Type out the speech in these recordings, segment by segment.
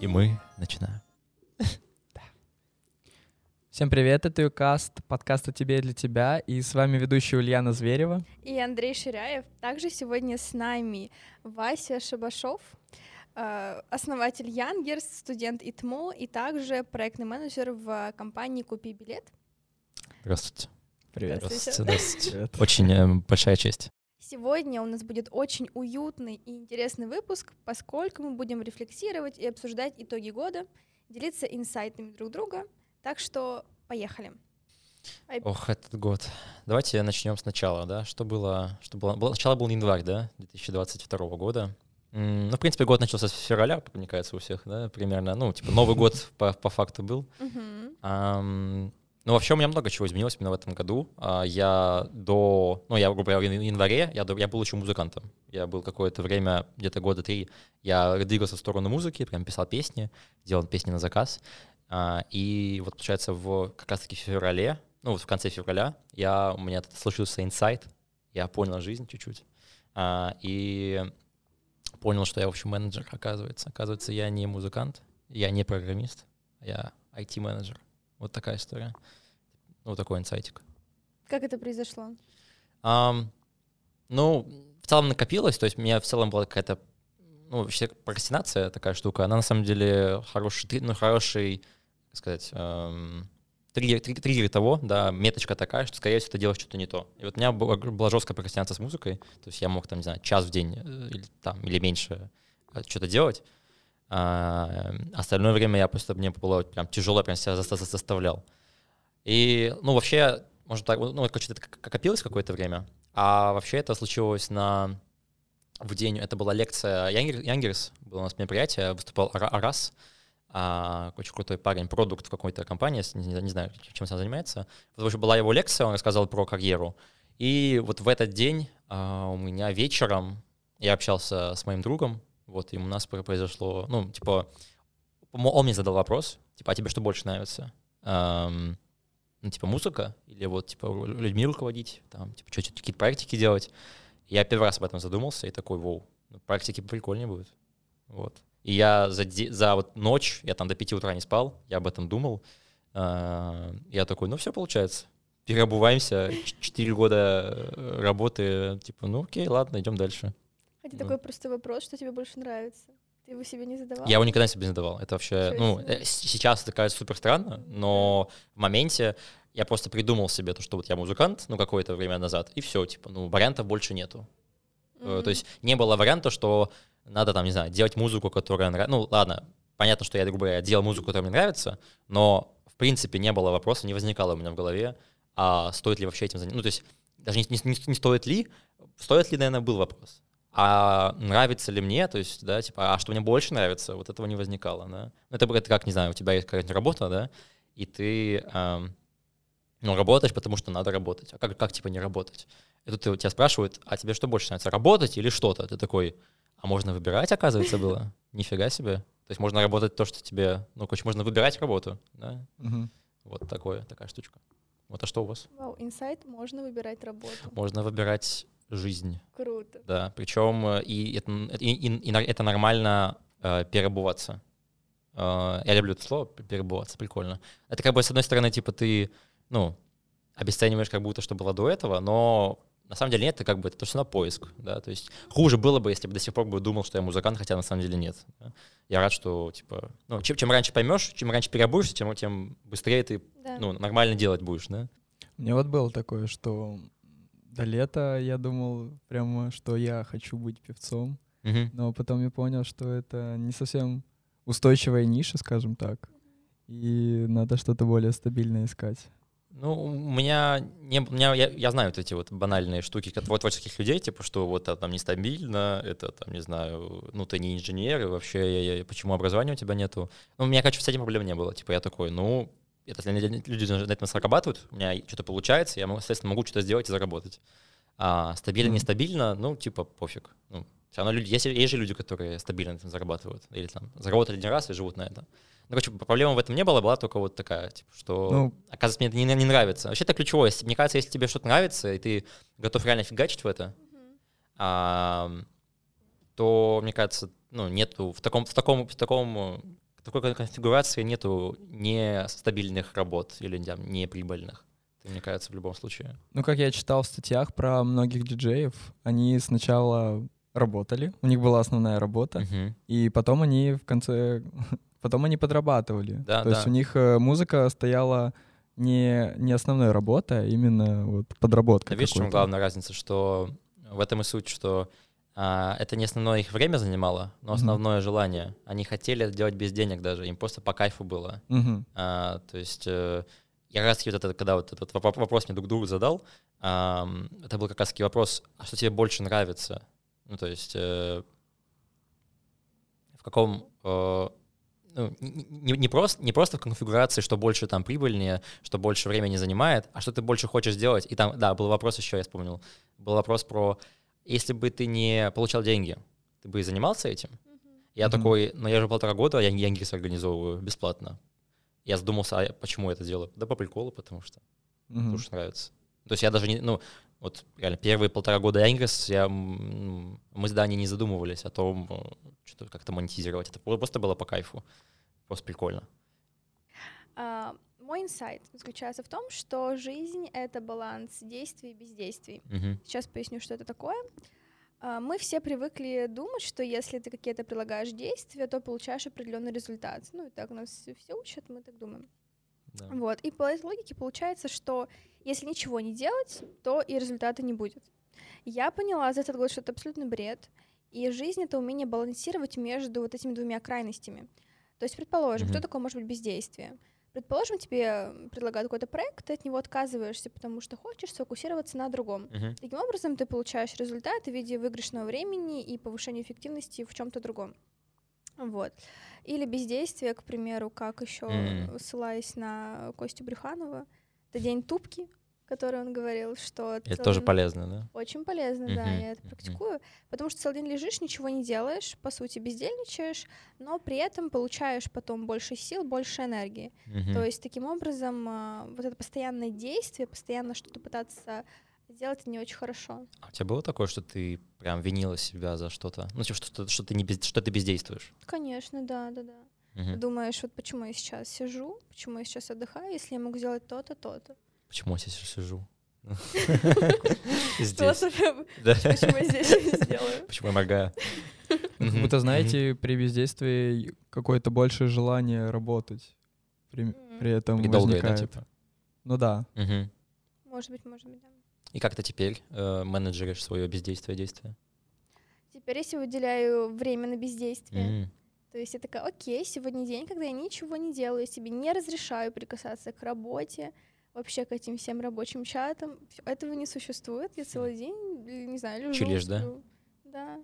И мы начинаем. Всем привет, это Юкаст, подкаст о тебе и для тебя, и с вами ведущий Ульяна Зверева. И Андрей Ширяев. Также сегодня с нами Вася Шабашов, э, основатель Янгерс, студент ИТМО и также проектный менеджер в компании «Купи билет». Здравствуйте. Привет. Здравствуйте. Здравствуйте. Очень э, большая честь. Сегодня у нас будет очень уютный и интересный выпуск, поскольку мы будем рефлексировать и обсуждать итоги года, делиться инсайтами друг друга. Так что поехали. Ох, этот год. Давайте начнем сначала, да? Что было? Что было? было начало был январь, да, 2022 года. Ну, в принципе, год начался с февраля, мне кажется, у всех, да, примерно. Ну, типа, Новый год по, по факту был. Um, ну, вообще у меня много чего изменилось именно в этом году. А, я до, ну, я, грубо говоря, в январе, я, я был еще музыкантом. Я был какое-то время, где-то года три, я двигался в сторону музыки, прям писал песни, делал песни на заказ. А, и вот, получается, в как раз-таки в феврале, ну, вот в конце февраля, я, у меня случился инсайт, я понял жизнь чуть-чуть. А, и понял, что я, в общем, менеджер, оказывается. Оказывается, я не музыкант, я не программист, я IT-менеджер. Вот такая история. Ну, такой инсайтик. Как это произошло? Um, ну, в целом накопилось, то есть у меня в целом была какая-то, ну, вообще прокрастинация такая штука, она на самом деле хороший, ну, хороший, как сказать, эм, триггер, триггер того, да, меточка такая, что, скорее всего, ты делаешь что-то не то. И вот у меня была, была жесткая прокрастинация с музыкой, то есть я мог, там, не знаю, час в день э, или, там, или меньше э, что-то делать, а, остальное время я просто мне было прям тяжело, прям себя заставлял. И, ну, вообще, может так, ну, это копилось какое-то время, а вообще это случилось на в день, это была лекция Янгерс, было у нас мероприятие, выступал Арас, а, очень крутой парень, продукт в какой-то компании, не, не знаю, чем он занимается. Вот уже была его лекция, он рассказал про карьеру. И вот в этот день а, у меня вечером я общался с моим другом, вот, и у нас произошло, ну, типа, он мне задал вопрос, типа, а тебе что больше нравится? Эм, ну, типа, музыка или вот, типа, людьми руководить, там, типа, что-то, какие-то практики делать. Я первый раз об этом задумался и такой, вау, ну, практики прикольнее будут. Вот. И я за, за вот ночь, я там до 5 утра не спал, я об этом думал. Э, я такой, ну, все получается. Переобуваемся, 4 года э, работы, типа, ну, окей, ладно, идем дальше. Хотя ну. такой простой вопрос, что тебе больше нравится? Ты его себе не задавал? Я его никогда себе не задавал. Это вообще, Что ну, э, сейчас это кажется супер странно, но в моменте я просто придумал себе то, что вот я музыкант, ну, какое-то время назад, и все, типа, ну, вариантов больше нету. Mm-hmm. То есть не было варианта, что надо там, не знаю, делать музыку, которая нравится. Ну, ладно, понятно, что я, грубо говоря, делал музыку, которая мне нравится, но, в принципе, не было вопроса, не возникало у меня в голове, а стоит ли вообще этим заняться. Ну, то есть даже не, не, не стоит ли, стоит ли, наверное, был вопрос. А нравится ли мне, то есть, да, типа, а что мне больше нравится, вот этого не возникало, да. Ну, это, это как, не знаю, у тебя есть какая-то работа, да, и ты, эм, ну, работаешь, потому что надо работать. А как, как типа, не работать? И тут тебя спрашивают, а тебе что больше нравится, работать или что-то? Ты такой, а можно выбирать, оказывается, было? Нифига себе. То есть можно работать то, что тебе, ну, короче, можно выбирать работу, да? Вот такое, такая штучка. Вот, а что у вас? Вау, инсайт, можно выбирать работу. Можно выбирать жизнь. Круто. Да, причем э, и это, и, и, и это нормально э, переобуваться. Э, я люблю это слово, переобуваться, прикольно. Это как бы, с одной стороны, типа ты, ну, обесцениваешь как будто, что было до этого, но на самом деле нет, это как бы это все на поиск, да, то есть хуже было бы, если бы до сих пор бы думал, что я музыкант, хотя на самом деле нет. Да? Я рад, что, типа, ну, чем, чем раньше поймешь, чем раньше переобуешься, тем, тем быстрее ты, да. ну, нормально делать будешь, да. У меня вот было такое, что до лета я думал прямо, что я хочу быть певцом, угу. но потом я понял, что это не совсем устойчивая ниша, скажем так, и надо что-то более стабильное искать. Ну, у меня, не, у меня я, я знаю вот эти вот банальные штуки от творческих людей, типа, что вот это там нестабильно, это там, не знаю, ну, ты не инженер, и вообще я, я, почему образования у тебя нету. Ну, у меня, короче, с этим проблем не было. Типа, я такой, ну, это люди на этом зарабатывают, у меня что-то получается, я, соответственно, могу что-то сделать и заработать. А стабильно, нестабильно, ну, типа, пофиг. Ну, все равно люди, есть, есть же люди, которые стабильно на этом зарабатывают, или там заработали один раз и живут на этом. Ну, короче, проблема в этом не было, была только вот такая, типа, что, ну, оказывается, мне это не, не нравится. Вообще это ключевое. Мне кажется, если тебе что-то нравится, и ты готов реально фигачить в это, mm-hmm. а, то, мне кажется, ну, нету в таком, в таком, в таком такой кон- конфигурации нету нестабильных работ или там, неприбыльных. Это, мне кажется, в любом случае. Ну, как я читал в статьях про многих диджеев, они сначала работали, у них была основная работа, Мгм. и потом они в конце, потом они подрабатывали. Да, То есть да. у них э, музыка стояла не, не основной работой, а именно вот подработка. Но видишь, в чем главная разница, что в этом и суть, что это не основное их время занимало, но основное желание. Они хотели это делать без денег даже, им просто по кайфу было. Мгм. А, то есть э, я как раз вот это, когда вот этот воп- вопрос мне друг другу задал, ам, это был как раз таки вопрос, а что тебе больше нравится? Ну, то есть э, в каком... э, ну, не- не просто, не просто в конфигурации, что больше там прибыльнее, что больше времени занимает, а что ты больше хочешь делать. И там, да, был вопрос еще, я вспомнил, был вопрос про, если бы ты не получал деньги, ты бы и занимался этим? Я Мгм. такой, ну я же полтора года, я Янгис организовываю бесплатно. Я задумался, а почему я это делаю? Да по приколу, потому что, Мгм. потому что нравится. То есть я даже не, ну, вот реально первые полтора года Янгис, я, мы с Даней не задумывались о том, э, что как-то монетизировать. Это просто было по кайфу. Просто прикольно. А, Мой инсайт заключается в том, что жизнь — это баланс действий и бездействий. Мгм. Сейчас поясню, что это такое. А, Мы все привыкли думать, что если ты какие-то прилагаешь действия, то получаешь определенный результат. Ну и так нас все учат, мы так думаем. Да. Вот. И по этой логике получается, что если ничего не делать, то и результата не будет. Я поняла за этот год, что это абсолютно бред. И жизнь — это умение балансировать между вот этими двумя крайностями. То есть, предположим, Мгм. что такое может быть бездействие? Предположим, тебе предлагают какой-то проект, ты от него отказываешься, потому что хочешь сфокусироваться на другом. Мгм. Таким образом, ты получаешь результат в виде выигрышного времени и повышения эффективности в чем-то другом. Вот. Или бездействие, к примеру, как еще М. ссылаясь на Костю Брюханова, это день тупки, который он говорил, что Это целый- тоже полезно, да? очень полезно, да, Мгм, я это практикую, потому что целый день лежишь, ничего не делаешь, по сути бездельничаешь, но при этом получаешь потом больше сил, больше энергии. Мгм. То есть таким образом а, вот это постоянное действие, постоянно что-то пытаться сделать, это не очень хорошо. А у тебя было такое, что ты прям винила себя за что-то? Ну, типа, что, что, ты, не без, что ты бездействуешь? Конечно, да, да, да. Мгм. Думаешь, вот почему я сейчас сижу, почему я сейчас отдыхаю, если я могу сделать то-то, то-то. Почему я сейчас сижу? Здесь. Почему я здесь сделаю? Почему я моргаю? Как будто, знаете, при бездействии какое-то большее желание работать. При, этом возникает. типа? Ну да. Может быть, может быть, да. И как ты теперь э, менеджеришь свое бездействие действия? Теперь я себе выделяю время на бездействие. То есть я такая, окей, сегодня день, когда я ничего не делаю, я себе не разрешаю прикасаться к работе, вообще к этим всем рабочим чатам. Этого не существует. Я целый день, не знаю, лежу. Чилишь, да? Да.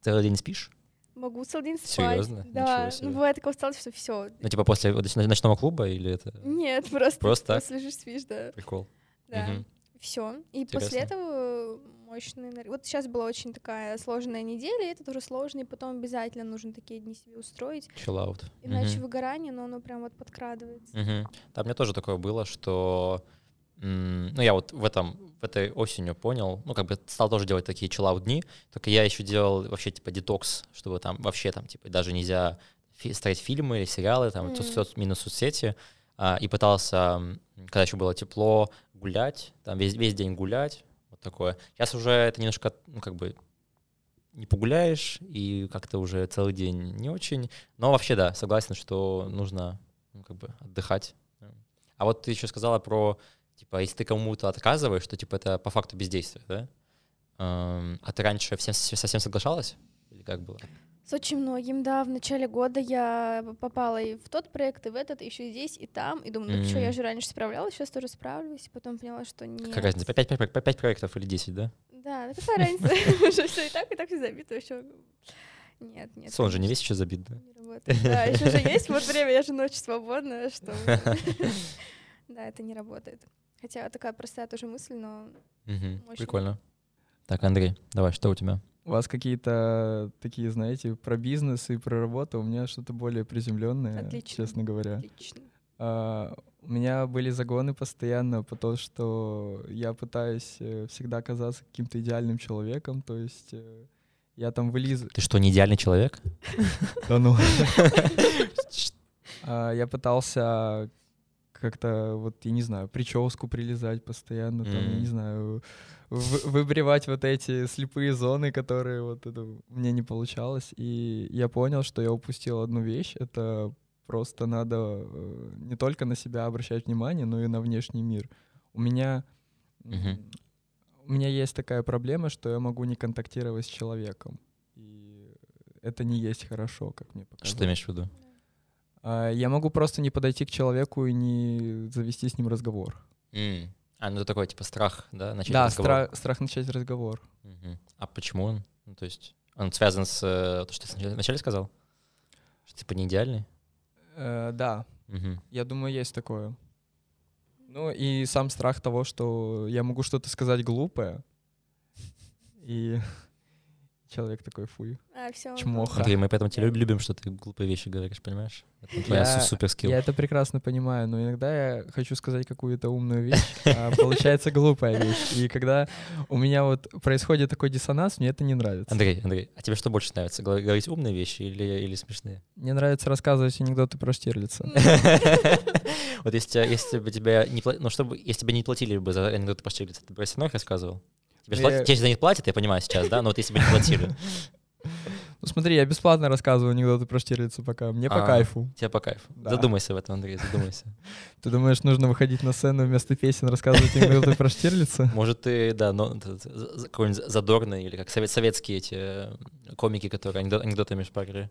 Целый день спишь? Могу целый день спать. Серьёзно? Да. Ну, бывает такая усталость, что все. Ну, типа после ночного клуба или это Нет, просто, Просто так? просто лежишь, спишь, да. прикол? Да. Мгм. Все. И после Интересно. этого мощная энергия. Вот сейчас была очень такая сложная неделя, и это тоже сложно, и потом обязательно нужно такие дни себе устроить. Out. Иначе Мгм. выгорание, но оно прям вот подкрадывается. Мгм. Да, у меня тоже такое было, что ну, я вот в этом, в этой осенью понял, ну, как бы стал тоже делать такие chill дни, только я еще делал вообще, типа, детокс, чтобы там вообще там, типа, даже нельзя фи- ставить фильмы или сериалы, там, М. соц- минус соцсети, а, и пытался, когда еще было тепло, гулять, там, весь, весь день гулять, вот такое. Сейчас уже это немножко, ну, как бы, не погуляешь, и как-то уже целый день не очень. Но вообще, да, согласен, что нужно ну, как бы отдыхать. А вот ты еще сказала про, типа, если ты кому-то отказываешь, то, типа, это по факту бездействие, да? Эм, А ты раньше всем, совсем соглашалась? Или как было? С очень многим, да. В начале года я попала и в тот проект, и в этот, еще здесь, и там. И думаю, ну что, я же раньше справлялась, сейчас тоже справлюсь. И потом поняла, что нет. Какая разница? Пять, пять- пять- пять проектов или 10, да? Да, ну какая разница? Уже все и так, и так все забито еще. Нет, нет. Сон же не весь еще забит, да? Да, еще же есть вот время, я же ночью свободна, что... Да, это не работает. Хотя такая простая тоже мысль, но. Прикольно. Так, Андрей, давай, что у тебя? У вас какие-то такие, знаете, про бизнес и про работу, у меня что-то более приземленное, Отлично. честно говоря. отлично. А, у меня были загоны постоянно по то, что я пытаюсь э, всегда казаться каким-то идеальным человеком, то есть э, я там вылизываю... Ты что, не идеальный человек? Да ну, А, Я пытался как-то, вот, я не знаю, прическу прилезать постоянно, там, я не знаю, вы- выбривать вот эти слепые зоны, которые вот это мне не получалось. И я понял, что я упустил одну вещь. Это просто надо э, не только на себя обращать внимание, но и на внешний мир. У меня... Мгм. У меня есть такая проблема, что я могу не контактировать с человеком. И это не есть хорошо, как мне показалось. Что ты имеешь в виду? А, Я могу просто не подойти к человеку и не завести с ним разговор. М. А, ну это такой, типа, страх, да, начать да, разговор? стра- страх начать разговор. Мгм. А почему он? Ну, то есть он связан с... э, То, что ты вначале сказал? Что, типа, не идеальный? Э, да, Мгм. я думаю, есть такое. Ну и сам страх того, что я могу что-то сказать глупое, и человек такой, фуй, А, всё, чмоха. Андрей, мы поэтому тебя люб- любим, что ты глупые вещи говоришь, понимаешь? Это твоя Я- су- супер скилл. Я это прекрасно понимаю, но иногда я хочу сказать какую-то умную вещь, а получается глупая вещь. И когда у меня вот происходит такой диссонанс, мне это не нравится. Андрей, Андрей, а тебе что больше нравится? Говорить умные вещи или, или смешные? Мне нравится рассказывать анекдоты про Штирлица. Вот если, если бы тебя не пла- ну чтобы если бы не платили бы за анекдоты по Штирлицу, ты бы все равно их рассказывал? Тебе же Я- платят- тебе же за них платят, я понимаю сейчас, да? Но вот если бы не платили, Ну смотри, я бесплатно рассказываю анекдоты про Штирлица пока. Мне по А. кайфу. тебе по кайфу. Да. Задумайся в этом, Андрей, задумайся. Ты думаешь, нужно выходить на сцену вместо песен рассказывать анекдоты про Штирлица? Может, ты, да, но какой-нибудь задорный или как совет, советские эти э, комики, которые анекдо- анекдотами шпарили.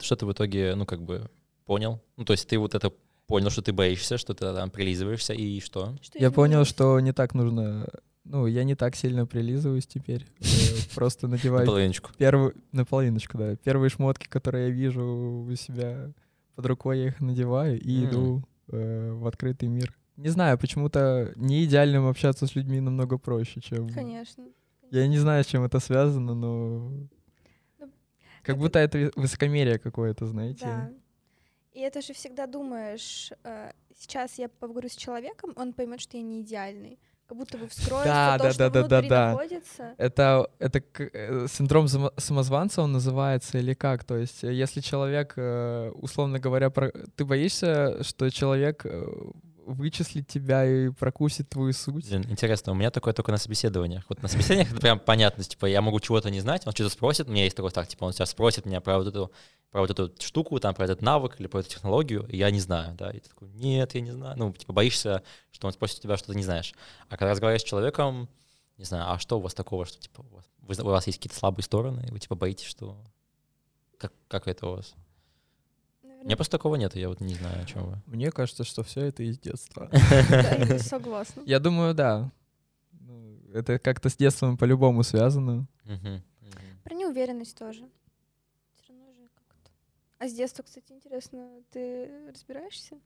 Что ты в итоге, ну, как бы понял? Ну, то есть ты вот это понял, что ты боишься, что ты там прилизываешься, и что? Что Я понял, что не так нужно... Ну, я не так сильно прилизываюсь теперь. Э, Просто надеваю Половиночку. первую... Наполовиночку, да. Первые шмотки, которые я вижу у себя под рукой, я их надеваю и иду э, в открытый мир. Не знаю, почему-то не идеальным общаться с людьми намного проще, чем... Конечно. Я не знаю, с чем это связано, но... Ну, Как это- будто это высокомерие какое-то, знаете. Да. И это же всегда думаешь, э, сейчас я поговорю с человеком, он поймет, что я не идеальный. Как будто бы вскроется Да, то, да, что да, да, да, внутри да. находится. Это, это э, синдром само- самозванца он называется или как? То есть, э, если человек, э, условно говоря, про... ты боишься, что человек вычислит тебя и прокусит твою суть? Блин, интересно, у меня такое только на собеседованиях. Вот на собеседованиях это прям понятно, типа я могу чего-то не знать, он что-то спросит, у меня есть такой страх, типа он сейчас спросит меня про вот эту про вот эту штуку, там, про этот навык или про эту технологию, и я не знаю, да, и ты такой, нет, я не знаю, ну, типа, боишься, что он спросит тебя, что ты не знаешь. А когда разговариваешь с человеком, не знаю, а что у вас такого, что, типа, у вас, у вас есть какие-то слабые стороны, вы, типа, боитесь, что... Как, как это у вас? Меня просто такого нет, и я вот не знаю, о чем вы. Мне кажется, что все это из детства. согласна. Я думаю, да. Ну, Это как-то с детством по-любому связано. Про неуверенность тоже. Все равно же как-то. А с детства, кстати, интересно, ты разбираешься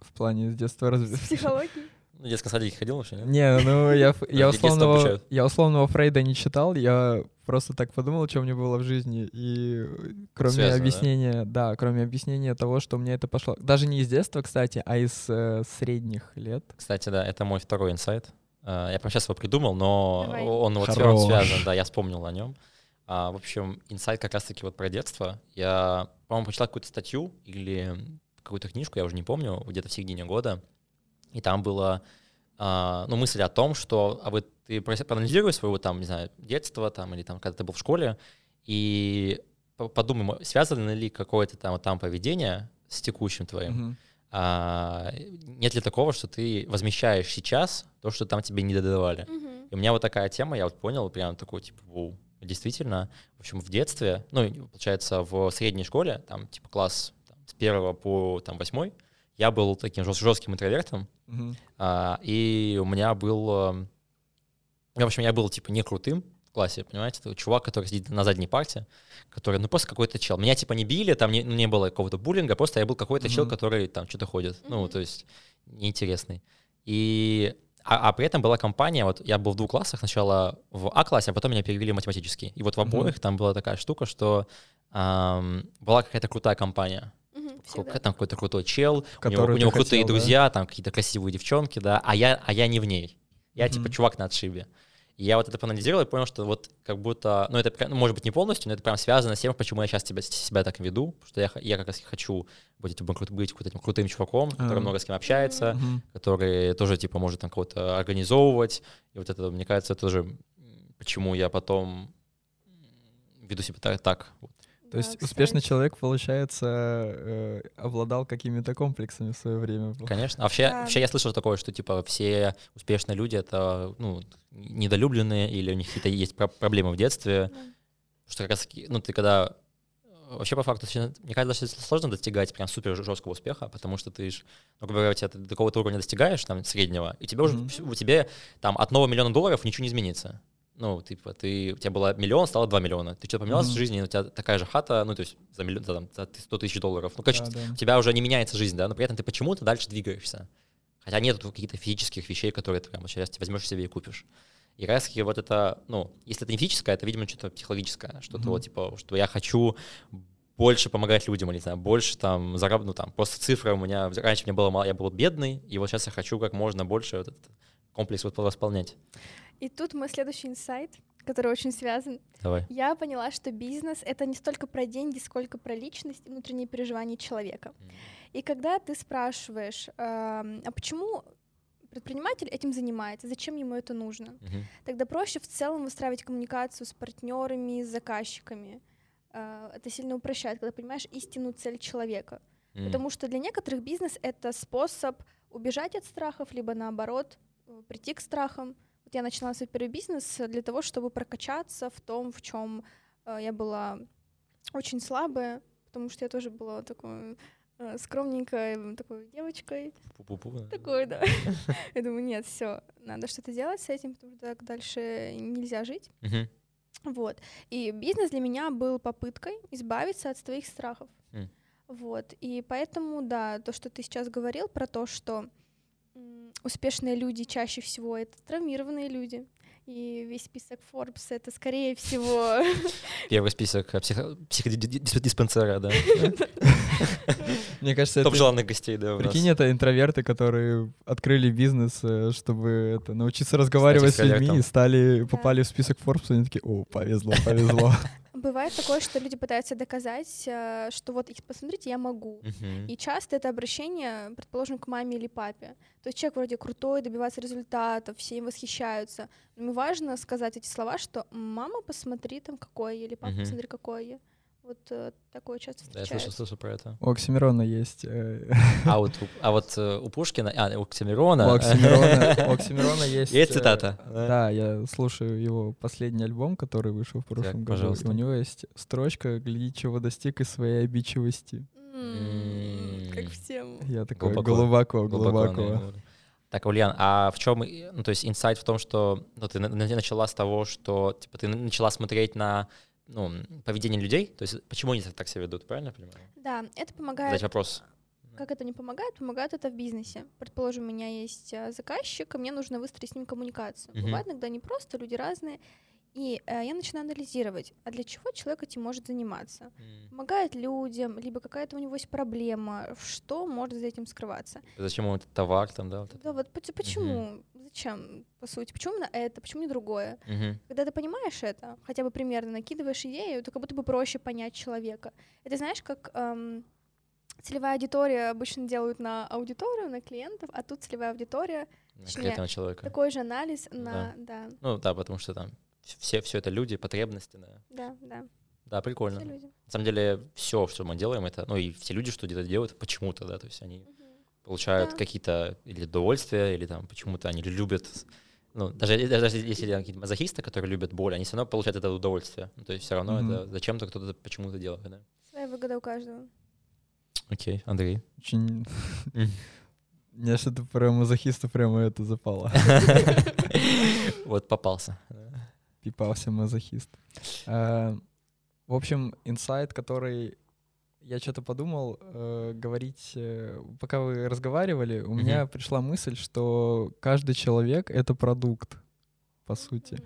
В плане с детства в разве... психологии? Ну, в детском садике ходил вообще, нет? Не, ну я, я, условного, я условного Фрейда не читал, я просто так подумал, что мне было в жизни, и э, кроме Связано, да? объяснения, да? кроме объяснения того, что мне это пошло, даже не из детства, кстати, а из э, средних лет. Кстати, да, это мой второй инсайт. А, Я прямо сейчас его придумал, но Давай. он вот Хорош. он связан, да, я вспомнил о нем. А, в общем, инсайт как раз-таки вот про детство. Я, по-моему, прочитал какую-то статью или какую-то книжку, я уже не помню, где-то в середине года, и там была а, ну, мысль о том, что а вот ты проанализируй своего там, не знаю, детства там или там, когда ты был в школе, и по- подумай, связано ли какое-то там, там поведение с текущим твоим, Мгм. а, нет ли такого, что ты возмещаешь сейчас то, что там тебе не додавали? Мгм. И у меня вот такая тема, я вот понял, прям такой, типа, «Воу». действительно, в общем, в детстве, ну, получается, в средней школе, там, типа, класс там, с первого по, там, восьмой, я был таким жёст- жестким интровертом, Мгм. а, и у меня был, эм, в общем, я был, типа, не крутым в классе, понимаете, это чувак, который сидит на задней парте, который, ну, просто какой-то чел. Меня, типа, не били, там не, ну, не было какого-то буллинга, просто я был какой-то чел, Мгм. который там что-то ходит, ну, Мгм. то есть неинтересный. И а, а при этом была компания, вот я был в двух классах, сначала в А-классе, а потом меня перевели в математический. И вот в обоих там была такая штука, что ам, была какая-то крутая компания. Всегда. Там какой-то крутой чел, у него, у него крутые хотел, да? друзья, там какие-то красивые девчонки, да, а я, а я не в ней. Я типа чувак на отшибе. И я вот это проанализировал и понял, что вот как будто, ну это, ну, может быть, не полностью, но это прям связано с тем, почему я сейчас тебя, себя так веду, потому что я, я как раз хочу быть, крут- быть каким-то крутым чуваком, который А. много с кем общается, Мгм. который тоже, типа, может там кого-то организовывать. И вот это, мне кажется, тоже почему я потом веду себя так. так. Вот. То есть успешный человек, получается, э, обладал какими-то комплексами в свое время. Конечно. А вообще, Да. вообще я слышал такое, что, типа, все успешные люди — это, ну, недолюбленные или у них какие-то есть про- проблемы в детстве. Потому что как раз, ну, ты когда... э, Вообще, по факту, мне кажется, что сложно достигать прям супер жесткого успеха, потому что ты ж, ну, грубо говоря, у тебя ты до какого-то уровня достигаешь, там, среднего, и тебе уже, Мгм. всё- у тебя там от нового миллиона долларов ничего не изменится. Ну, типа, ты, у тебя было миллион, стало 2 миллиона. Ты что-то поменялось в Мгм. жизни, у тебя такая же хата, ну, то есть за, миллион, за, там, за 100 тысяч долларов. Ну, короче, Да, да. у тебя уже не меняется жизнь, да, но при этом ты почему-то дальше двигаешься. Хотя нет каких-то физических вещей, которые ты прямо сейчас возьмешь себе и купишь. И как раз вот это, ну, если это не физическое, это, видимо, что-то психологическое, что-то Мгм. вот, типа, что я хочу больше помогать людям, или, не знаю, больше там зараб... ну, там, просто цифры у меня, раньше мне было мало, я был бедный, и вот сейчас я хочу как можно больше вот этот комплекс вот восполнять. И тут мой следующий инсайт, который очень связан. Давай. Я поняла, что бизнес — это не столько про деньги, сколько про личность и внутренние переживания человека. И когда ты спрашиваешь, эм, а почему предприниматель этим занимается, зачем ему это нужно, Мгм. тогда проще в целом выстраивать коммуникацию с партнерами, с заказчиками. Э, Это сильно упрощает, когда понимаешь истинную цель человека. М. Потому что для некоторых бизнес — это способ убежать от страхов, либо наоборот э, прийти к страхам. Я начала свой первый бизнес для того, чтобы прокачаться в том, в чем я была очень слабая, потому что я тоже была такой э, скромненькой такой девочкой. Пу-пу-пу, да. Такой, да. Я думаю, нет, все, надо что-то делать с этим, потому что так дальше нельзя жить. Вот. И бизнес для меня был попыткой избавиться от своих страхов. Вот. И поэтому, да, то, что ты сейчас говорил про то, что успешные люди чаще всего это травмированные люди. И весь список Forbes это скорее всего Первый список э, психо- психодиспансера, да. Мне кажется, Топ это... желанных гостей, да. Прикинь, это интроверты, которые открыли бизнес, э, чтобы это, научиться разговаривать с людьми и стали, попали в список Forbes, и они такие, о, повезло, повезло. бывает такое, что люди пытаются доказать, э, что вот посмотрите, я могу. Мгм. И часто это обращение, предположим, к маме или папе. То есть человек вроде крутой, добивается результатов, все им восхищаются. Но важно сказать эти слова, что мама, посмотри там какой я, или папа, Мгм. посмотри какой я. Вот э, такое часто Да, я встречается. слышал, слышал про это. У Оксимирона есть... э, А вот, у- а вот э, у Пушкина, а, у Оксимирона... У Оксимирона, у Оксимирона есть... Есть э, цитата, да? Да, я слушаю его последний альбом, который вышел в прошлом году. пожалуйста. И у него есть строчка «Гляди, чего достиг из своей обидчивости». Как всем. Я такой, Глубоко. глубоко, Глубоко. Так, Ульян, а в чем, ну, то есть инсайт в том, что ну, ты на- на- начала с того, что типа ты начала смотреть на ну, поведение людей, то есть почему они так себя ведут, правильно я понимаю? Да, это помогает. Задать вопрос. Как это не помогает? Помогает это в бизнесе. Предположим, у меня есть э, заказчик, и мне нужно выстроить с ним коммуникацию. Мгм. Бывает иногда не просто, люди разные. И э, я начинаю анализировать, а для чего человек этим может заниматься. М. Помогает людям, либо какая-то у него есть проблема, что может за этим скрываться. Зачем ему этот товар там, да? Вот это? Да, вот поч- почему, зачем, по сути, почему именно это, почему не другое? Мгм. Когда ты понимаешь это, хотя бы примерно накидываешь идею, то как будто бы проще понять человека. Это знаешь, как эм, целевая аудитория обычно делают на аудиторию, на клиентов, а тут целевая аудитория, На Точнее, человека. такой же анализ на... Да, Ну да, потому что там все, все это люди, потребности, да. да, да, Да, прикольно. все люди. На самом деле, все, что мы делаем, это, ну и все люди, что где-то делают, почему-то, да, то есть они Мгм. получают Да. какие-то или удовольствия, или там почему-то они любят, ну, даже, даже если там какие-то мазохисты, которые любят боль, они все равно получают это удовольствие. Ну, то есть все равно Мгм. это зачем-то кто-то почему-то делает, да. Своя выгода у каждого. Окей, Андрей. Очень... Мне что-то про мазохиста прямо это запало. Вот попался. Пипался мазохист. А, В общем, инсайт, который я что-то подумал э, говорить, э, пока вы разговаривали, у меня пришла мысль, что каждый человек — это продукт, по сути.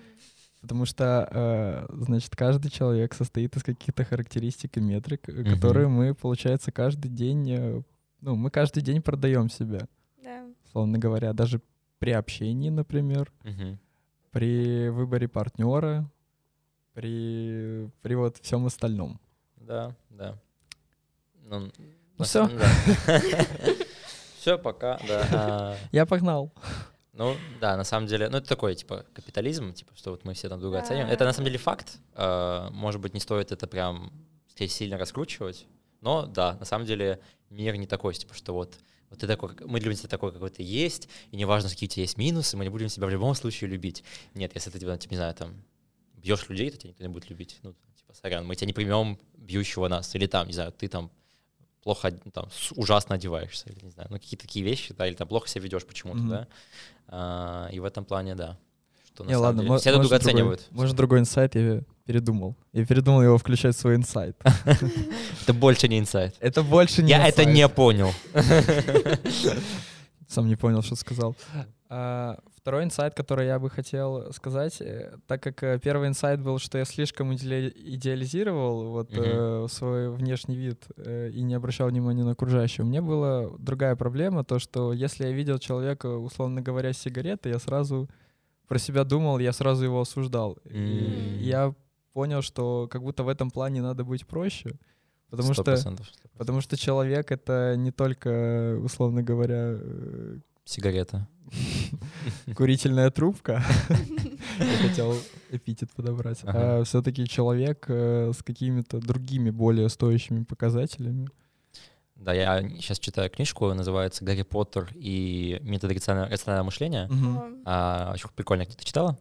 Потому что, э, значит, каждый человек состоит из каких-то характеристик и метрик, э, которые мы, получается, каждый день, э, ну, мы каждый день продаем себя, Да. условно говоря, даже при общении, например, Мгм. При выборе партнера, при, при вот всем остальном. Да, да. Ну, Ну да. Все, пока, да. Я погнал. Ну, да, на самом деле, ну, это такой, типа, капитализм, типа, что вот мы все там друга оцениваем. Это, на самом деле, факт. А, Может быть, не стоит это прям си- сильно раскручивать, но, да, на самом деле, мир не такой, типа, что вот вот ты такой, мы любим тебя такой, какой ты есть, и неважно, какие у тебя есть минусы, мы не будем тебя в любом случае любить. Нет, если ты, типа, не знаю, там, бьешь людей, то тебя никто не будет любить. Ну, типа, сорян, мы тебя не примем бьющего нас. Или там, не знаю, ты там плохо, ну, там, ужасно одеваешься, или не знаю, ну, какие-то такие вещи, да, или там плохо себя ведешь почему-то, Мгм. да. А, и в этом плане, да. Что Не, ладно, деле все друг может, другой- оценивают. Может, другой инсайт я передумал. Я передумал его включать в свой инсайт. Это больше не инсайт. Это больше не Я это не понял. Сам не понял, что сказал. А, второй инсайт, который я бы хотел сказать, э, так как э, первый инсайт был, что я слишком идеали- идеализировал вот Мгм. э, свой внешний вид э, и не обращал внимания на окружающего. У меня была другая проблема, то что если я видел человека, условно говоря, с сигаретой, я сразу про себя думал, я сразу его осуждал. И М. я понял, что как будто в этом плане надо быть проще, потому Сто что процентов. Потому что человек — это не только, условно говоря, э, Сигарета. курительная трубка. Я хотел эпитет подобрать. Ага. А все-таки человек э, с какими-то другими, более стоящими показателями. Да, я сейчас читаю книжку, называется «Гарри Поттер и методы рационального мышления». Мгм. О, А, очень прикольно. Ты читала?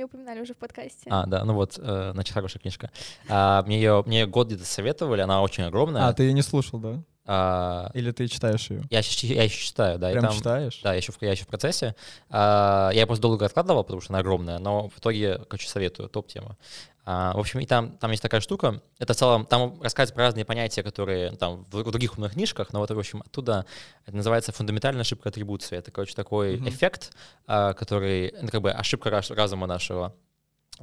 Мы ее упоминали уже в подкасте. А, да, ну вот, э, значит, хорошая книжка. А, мне ее мне её год где-то советовали, она очень огромная. А, ты ее не слушал, да? А, Или ты читаешь ее? я, я еще читаю, да. и Прям там- читаешь? Да, я еще, в, я еще в процессе. А, я просто долго откладывал, потому что она огромная, но в итоге, короче, советую, топ-тема. А, в общем, и там, там есть такая штука. Это в целом, там рассказывают про разные понятия, которые там в, других умных книжках, но вот, в общем, оттуда это называется фундаментальная ошибка атрибуции. Это, короче, такой Мгм. эффект, а, который, ну, как бы ошибка раз- разума нашего.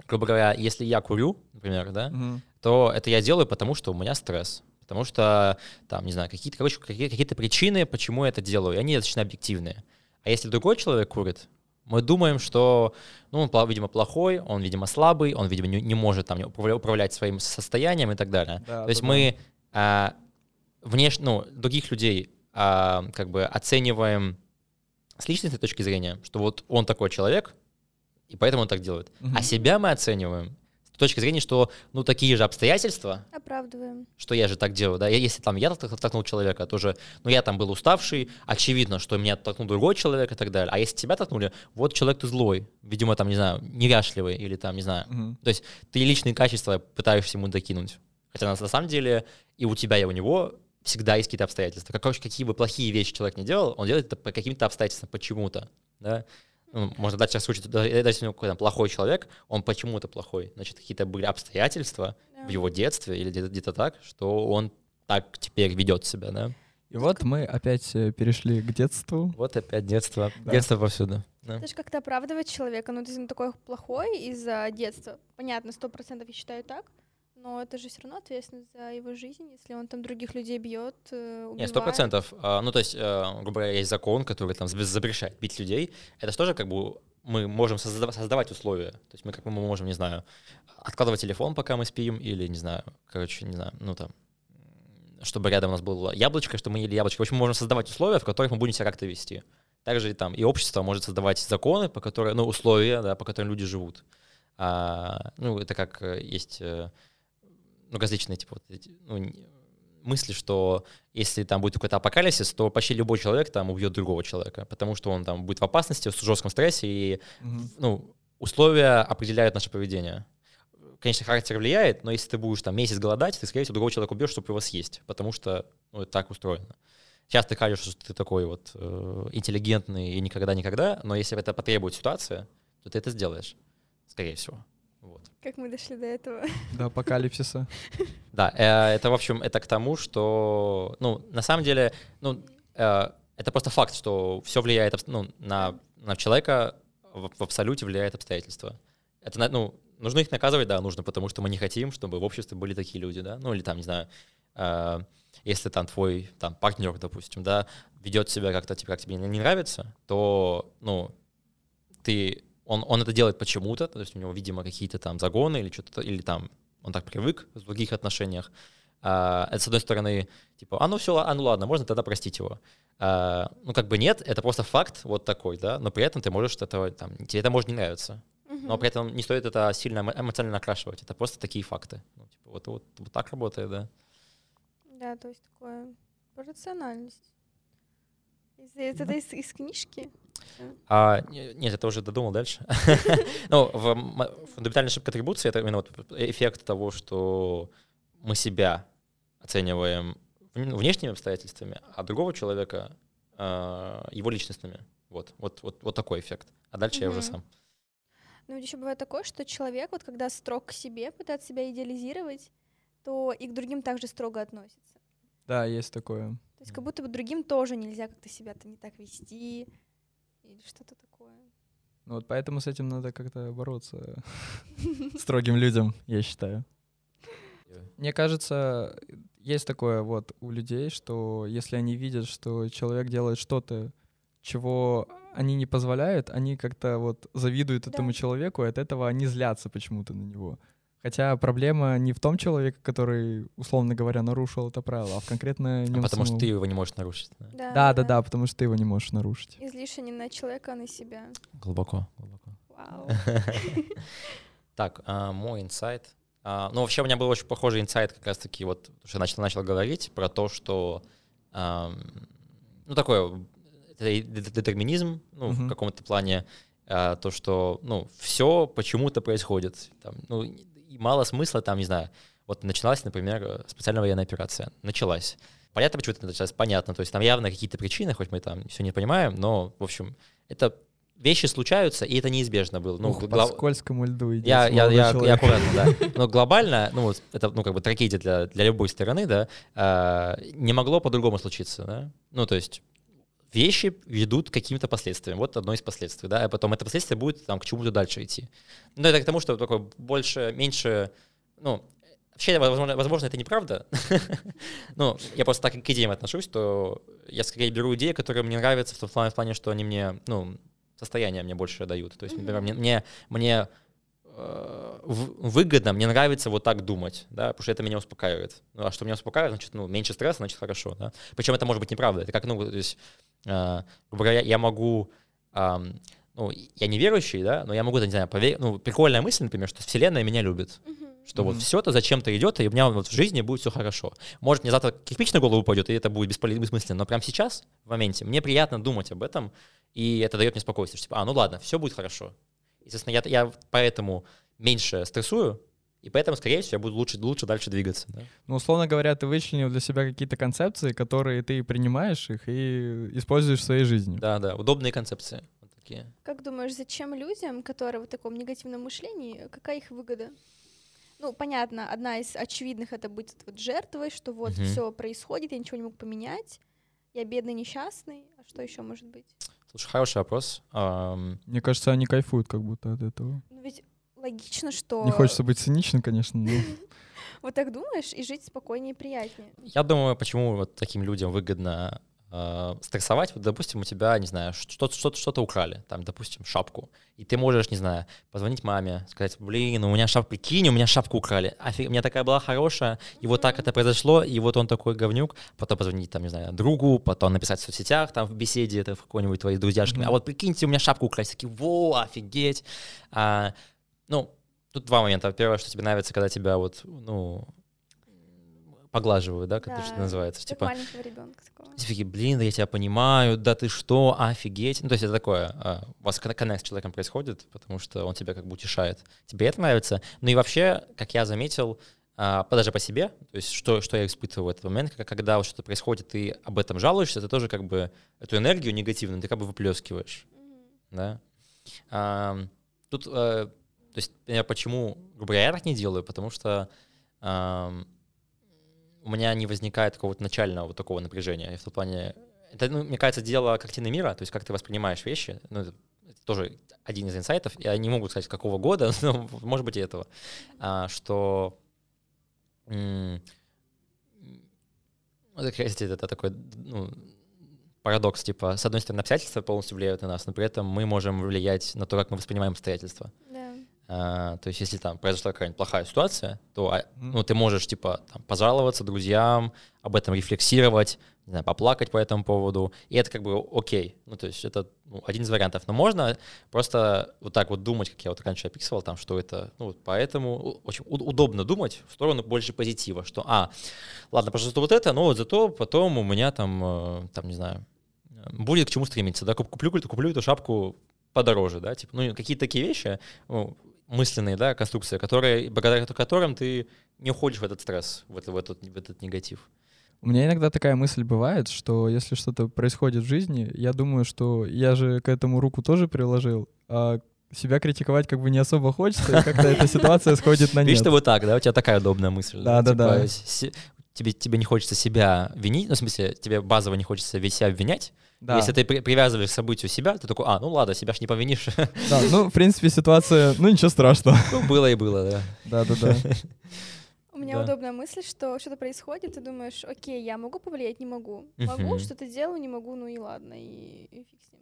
Грубо говоря, если я курю, например, да, Мгм. то это я делаю, потому что у меня стресс. Потому что, там, не знаю, какие-то, короче, какие- какие-то причины, почему я это делаю, и они достаточно объективные. А если другой человек курит, мы думаем, что, ну, он, видимо, плохой, он, видимо, слабый, он, видимо, не, не может там управля- управлять своим состоянием и так далее. Да, То есть да, мы а, внеш... ну, других людей а, как бы оцениваем с личностной точки зрения, что вот он такой человек, и поэтому он так делает. Мгм. А себя мы оцениваем с точки зрения, что, ну, такие же обстоятельства, Оправдываем. что я же так делаю, да, если там я так- толкнул человека, тоже, ну, я там был уставший, очевидно, что меня толкнул другой человек и так далее, а если тебя толкнули, вот человек ты злой, видимо, там, не знаю, неряшливый или там, не знаю, Мгм. то есть ты личные качества пытаешься ему докинуть, хотя на, на самом деле и у тебя, и у него всегда есть какие-то обстоятельства, как, короче, какие бы плохие вещи человек не делал, он делает это по каким-то обстоятельствам, почему-то, да, ну, можно дать сейчас случай, даже если у него какой-то плохой человек, он почему-то плохой, значит, какие-то были обстоятельства, Да. в его детстве или где-то, где-то так, что он так теперь ведет себя, да? И вот мы опять э, перешли к детству. Вот опять детство. Да. Детство повсюду. да. Это же как-то оправдывать человека. Ну, если он такой плохой из-за детства. Понятно, сто процентов я считаю так. Но это же все равно ответственность за его жизнь, если он там других людей бьет, э, убивает. Не, сто процентов. А, Ну, то есть, э, грубо говоря, есть закон, который там запрещает бить людей. Это же тоже как бы мы можем созда- создавать условия. То есть мы как мы можем, не знаю, откладывать телефон, пока мы спим, или, не знаю, короче, не знаю, ну там, чтобы рядом у нас было яблочко, чтобы мы ели яблочко. В общем, мы можем создавать условия, в которых мы будем себя как-то вести. Также там и общество может создавать законы, по которым, ну, условия, да, по которым люди живут. А, ну, это как э, есть ну, различные типа вот эти, ну, мысли, что если там будет какой-то апокалипсис, то почти любой человек там убьет другого человека, потому что он там будет в опасности, в жестком стрессе, и Мгм. ну, условия определяют наше поведение. Конечно, характер влияет, но если ты будешь там месяц голодать, ты, скорее всего, другого человека убьешь, чтобы его съесть, потому что ну, это так устроено. Сейчас ты кажешься, что ты такой вот э, интеллигентный и никогда-никогда, но если это потребует ситуация, то ты это сделаешь, скорее всего. Вот. Как мы дошли до этого. До апокалипсиса. Да, э, это, в общем, это к тому, что, ну, на самом деле, ну, э, это просто факт, что все влияет ну, на, на человека, в, в абсолюте влияет обстоятельства. Это, ну, нужно их наказывать, да, нужно, потому что мы не хотим, чтобы в обществе были такие люди, да, ну, или там, не знаю, э, если там твой там партнер, допустим, да, ведет себя как-то, типа, как тебе не нравится, то, ну, ты он, он это делает почему-то, то есть у него, видимо, какие-то там загоны или что-то, или там он так привык в других отношениях. А, это, с одной стороны, типа, а ну все, а ну ладно, можно тогда простить его. А, ну как бы нет, это просто факт вот такой, да, но при этом ты можешь этого, там, тебе это может не нравиться. Но при этом не стоит это сильно эмоционально окрашивать. Это просто такие факты. Ну, типа, вот, вот, вот так работает, да. Да, то есть такое рациональность. Это да. из, из книжки? А, нет, это уже додумал дальше. ну, в фундаментальной ошибка атрибуции — это именно вот эффект того, что мы себя оцениваем внешними обстоятельствами, а другого человека э, его личностными. Вот, вот, вот, вот такой эффект. А дальше я уже сам. Ну, еще бывает такое, что человек, вот когда строг к себе, пытается себя идеализировать, то и к другим также строго относится. Да, есть такое. То есть как будто бы другим тоже нельзя как-то себя-то не так вести или что-то такое. Ну вот поэтому с этим надо как-то бороться строгим людям, я считаю. Мне кажется, есть такое вот у людей, что если они видят, что человек делает что-то, чего они не позволяют, они как-то вот завидуют да. этому человеку, и от этого они злятся почему-то на него. Хотя проблема не в том человеке, который, условно говоря, нарушил это правило, а в конкретно нем а потому самому. что ты его не можешь нарушить. Да? Да, да, да, да, потому что ты его не можешь нарушить. Излишне не на человека, а на себя. Глубоко, глубоко. Вау. Так, а, мой инсайт. А, ну, вообще у меня был очень похожий инсайт как раз-таки, вот, что я начал, начал говорить про то, что, ну, такое это детерминизм, ну, в каком-то плане, а, то, что, ну, все почему-то происходит. Там, ну, и мало смысла там, не знаю, вот началась, например, специальная военная операция. Началась. Понятно, почему это началось? Понятно. То есть там явно какие-то причины, хоть мы там все не понимаем, но, в общем, это вещи случаются, и это неизбежно было. Ну, Ух, гла... по скользкому льду идет. Я, я, я, я аккуратно, да. Но глобально, ну, это, ну, как бы трагедия для, для любой стороны, да, э, не могло по-другому случиться, да. Ну, то есть вещи ведут к каким-то последствиям. Вот одно из последствий, да, а потом это последствие будет там к чему-то дальше идти. Ну, это к тому, что такое больше, меньше, ну, вообще, возможно, возможно это неправда. ну, я просто так к идеям отношусь, то я скорее беру идеи, которые мне нравятся в том плане, в плане что они мне, ну, состояние мне больше дают. То есть, например, мне, мне, мне выгодно, мне нравится вот так думать, да, потому что это меня успокаивает. Ну, а что меня успокаивает, значит, ну, меньше стресса, значит, хорошо, да. Причем это может быть неправда. Это как, ну, то есть а, грубо говоря, я могу, ну, я не верующий, да, но я могу, не знаю, поверить, ну, прикольная мысль, например, что Вселенная меня любит. Что mm-hmm. вот все это зачем-то идет, и у меня вот в жизни будет все хорошо. Может, мне завтра кирпич на голову упадет, и это будет бессмысленно, но прямо сейчас, в моменте, мне приятно думать об этом, и это дает мне спокойствие. Что, типа, а, ну ладно, все будет хорошо. Естественно, я, я поэтому меньше стрессую, и поэтому, скорее всего, я буду лучше, лучше дальше двигаться. Да? Ну, условно говоря, ты вычленил для себя какие-то концепции, которые ты принимаешь их и используешь в своей жизни. Да, да, удобные концепции. Вот такие. Как думаешь, зачем людям, которые в таком негативном мышлении, какая их выгода? Ну, понятно, одна из очевидных это будет вот жертвой, что вот угу. все происходит, я ничего не могу поменять, я бедный, несчастный, а что еще может быть? Слушай, хороший вопрос. Мне кажется, они кайфуют как будто от этого. Ну, ведь логично, что... Не хочется быть циничным, конечно, но... Вот так думаешь, и жить спокойнее и приятнее. Я думаю, почему вот таким людям выгодно э, стрессовать. Вот, допустим, у тебя, не знаю, что-то что что украли, там, допустим, шапку. И ты можешь, не знаю, позвонить маме, сказать, блин, у меня шапка, прикинь, у меня шапку украли. Офиг, у меня такая была хорошая, и вот так это произошло, и вот он такой говнюк. Потом позвонить, там, не знаю, другу, потом написать в соцсетях, там, в беседе, это в какой-нибудь твоей друзьяшками. Mm-hmm. А вот прикиньте, у меня шапку украли. Такие, во, офигеть. А, ну, тут два момента. Первое, что тебе нравится, когда тебя вот, ну, поглаживают, да, как да, это называется. Как типа, маленького ребенка такого. Такие, блин, да я тебя понимаю, да ты что, офигеть. Ну, то есть это такое, а, у вас коннект с человеком происходит, потому что он тебя как бы утешает. Тебе это нравится? Ну и вообще, как я заметил, а, даже по себе, то есть что, что я испытываю в этот момент, когда вот что-то происходит, ты об этом жалуешься, ты тоже как бы эту энергию негативную ты как бы выплескиваешь, mm-hmm. да. А, тут а, то есть, я почему, грубо говоря, я так не делаю, потому что э, у меня не возникает какого-то начального вот такого напряжения. И в том плане, это, ну, мне кажется, дело картины мира, то есть как ты воспринимаешь вещи, ну, это, тоже один из инсайтов, я не могу сказать, какого года, но, может быть, и этого, а, что это, кстати, это такой ну, парадокс, типа, с одной стороны, обстоятельства полностью влияют на нас, но при этом мы можем влиять на то, как мы воспринимаем обстоятельства. Да. А, то есть, если там произошла какая-нибудь плохая ситуация, то а, ну, ты можешь, типа, там, пожаловаться друзьям, об этом рефлексировать, не знаю, поплакать по этому поводу, и это как бы окей. Ну, то есть это ну, один из вариантов. Но можно просто вот так вот думать, как я вот раньше описывал, там, что это, ну, вот поэтому очень удобно думать в сторону больше позитива, что, а, ладно, пожалуйста, вот это, но вот зато потом у меня там, э, там, не знаю, будет к чему стремиться, да, куплю, куплю эту шапку подороже, да, типа, ну, какие-то такие вещи, ну, мысленные, да, конструкции, которые, благодаря которым ты не уходишь в этот стресс, в, это, в, этот, в этот негатив. У меня иногда такая мысль бывает, что если что-то происходит в жизни, я думаю, что я же к этому руку тоже приложил, а себя критиковать как бы не особо хочется, и как-то эта ситуация сходит на нет. Видишь, что вот так, да? У тебя такая удобная мысль. Да, да, да. Тебе, тебе не хочется себя винить, ну, в смысле, тебе базово не хочется весь себя обвинять. Да. Если ты при, привязываешь к событию себя, ты такой, а, ну ладно, себя ж не повинишь. Да, ну, в принципе, ситуация, ну, ничего страшного. Ну, было и было, да. Да-да-да. У меня да. удобная мысль, что что-то происходит, ты думаешь, окей, я могу повлиять, не могу. Могу, uh-huh. что-то делаю, не могу, ну и ладно, и, и фиг с ним.